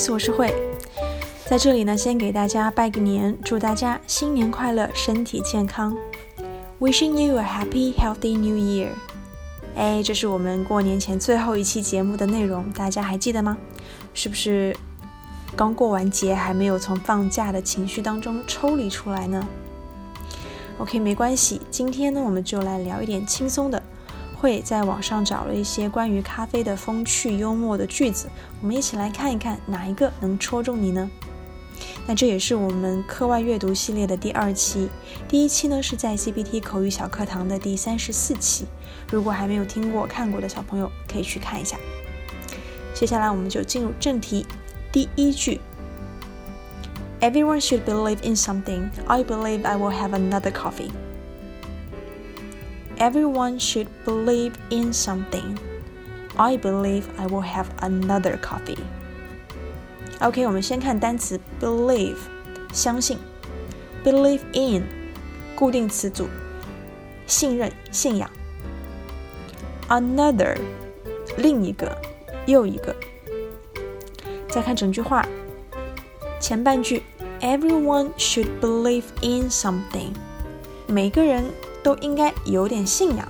Nice，我是慧，在这里呢，先给大家拜个年，祝大家新年快乐，身体健康。Wishing you a happy, healthy New Year。哎，这是我们过年前最后一期节目的内容，大家还记得吗？是不是刚过完节，还没有从放假的情绪当中抽离出来呢？OK，没关系，今天呢，我们就来聊一点轻松的。会在网上找了一些关于咖啡的风趣幽默的句子，我们一起来看一看哪一个能戳中你呢？那这也是我们课外阅读系列的第二期，第一期呢是在 CPT 口语小课堂的第三十四期，如果还没有听过看过的小朋友可以去看一下。接下来我们就进入正题，第一句：Everyone should believe in something. I believe I will have another coffee. Everyone should believe in something. I believe I will have another coffee. OK，我们先看单词 believe，相信；believe in，固定词组，信任、信仰；another，另一个、又一个。再看整句话，前半句：Everyone should believe in something。 每个人。都应该有点信仰，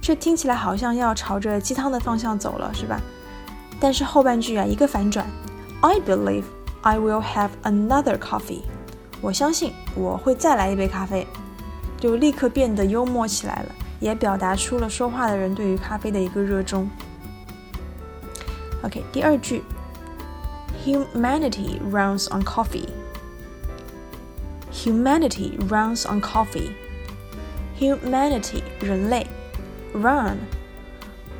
这听起来好像要朝着鸡汤的方向走了，是吧？但是后半句啊，一个反转，I believe I will have another coffee。我相信我会再来一杯咖啡，就立刻变得幽默起来了，也表达出了说话的人对于咖啡的一个热衷。OK，第二句，Humanity runs on coffee。Humanity runs on coffee。Humanity 人类，run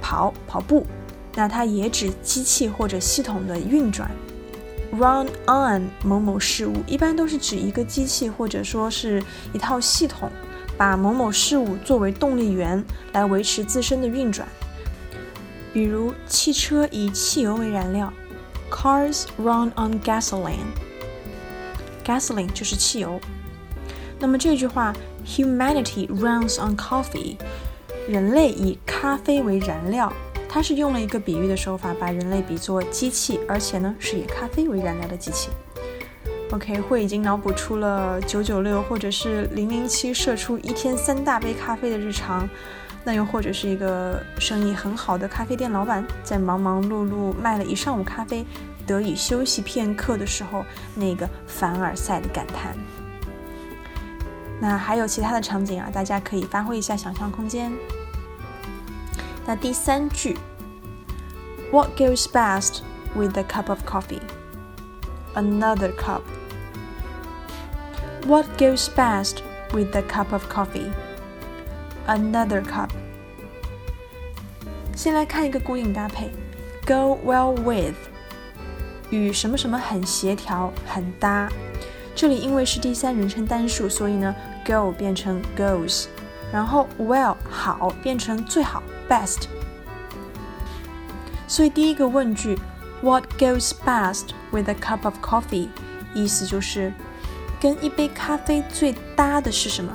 跑跑步，那它也指机器或者系统的运转。Run on 某某事物，一般都是指一个机器或者说是一套系统，把某某事物作为动力源来维持自身的运转。比如汽车以汽油为燃料，Cars run on gasoline。Gasoline 就是汽油。那么这句话。Humanity runs on coffee，人类以咖啡为燃料。它是用了一个比喻的手法，把人类比作机器，而且呢是以咖啡为燃料的机器。OK，会已经脑补出了九九六或者是零零七射出一天三大杯咖啡的日常，那又或者是一个生意很好的咖啡店老板，在忙忙碌碌卖了一上午咖啡，得以休息片刻的时候，那个凡尔赛的感叹。那还有其他的场景啊，大家可以发挥一下想象空间。那第三句，What goes best with a cup of coffee? Another cup. What goes best with a cup of coffee? Another cup. 先来看一个固定搭配，go well with，与什么什么很协调、很搭。这里因为是第三人称单数，所以呢，go 变成 goes，然后 well 好变成最好 best。所以第一个问句，What goes best with a cup of coffee？意思就是跟一杯咖啡最搭的是什么？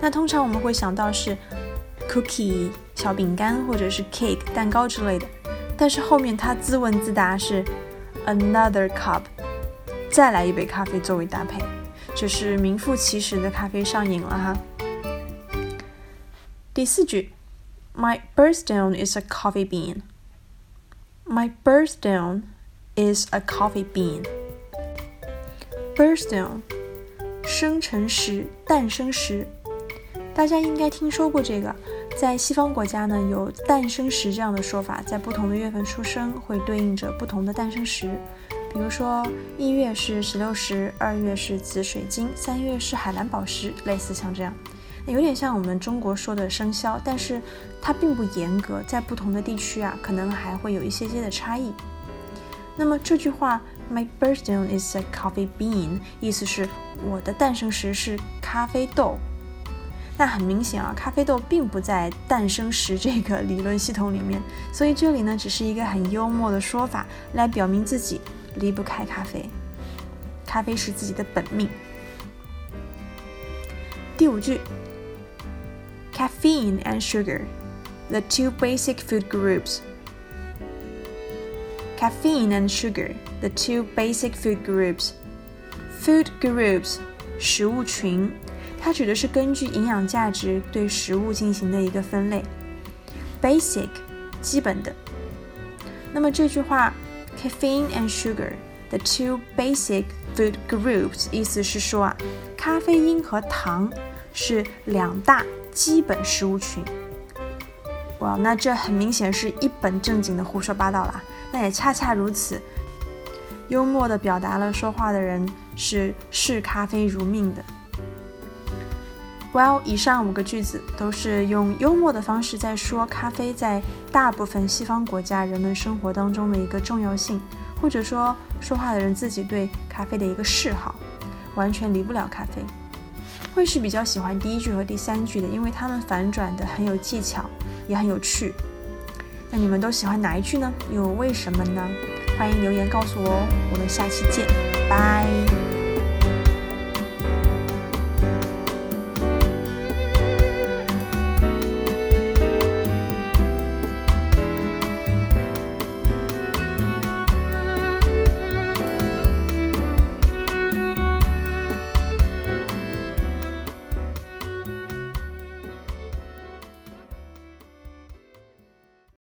那通常我们会想到是 cookie 小饼干或者是 cake 蛋糕之类的，但是后面它自问自答是 another cup。再来一杯咖啡作为搭配，这是名副其实的咖啡上瘾了哈。第四句，My birthstone is a coffee bean. My birthstone is a coffee bean. Birthstone，生辰石、诞生石，大家应该听说过这个。在西方国家呢，有诞生石这样的说法，在不同的月份出生会对应着不同的诞生石。比如说，一月是石榴石，二月是紫水晶，三月是海蓝宝石，类似像这样，有点像我们中国说的生肖，但是它并不严格，在不同的地区啊，可能还会有一些些的差异。那么这句话，My birthstone is a coffee bean，意思是我的诞生石是咖啡豆。那很明显啊，咖啡豆并不在诞生时这个理论系统里面，所以这里呢，只是一个很幽默的说法，来表明自己。离不开咖啡，咖啡是自己的本命。第五句，caffeine and sugar, the two basic food groups. caffeine and sugar, the two basic food groups. Food groups 食物群，它指的是根据营养价值对食物进行的一个分类。Basic 基本的。那么这句话，caffeine and sugar, the two basic food groups，意思是说啊，咖啡因和糖是两大基本食物群。哇，那这很明显是一本正经的胡说八道啦。那也恰恰如此，幽默的表达了说话的人是视咖啡如命的。Well，以上五个句子都是用幽默的方式在说咖啡在大部分西方国家人们生活当中的一个重要性，或者说说话的人自己对咖啡的一个嗜好，完全离不了咖啡。会是比较喜欢第一句和第三句的，因为他们反转的很有技巧，也很有趣。那你们都喜欢哪一句呢？又为什么呢？欢迎留言告诉我哦。我们下期见，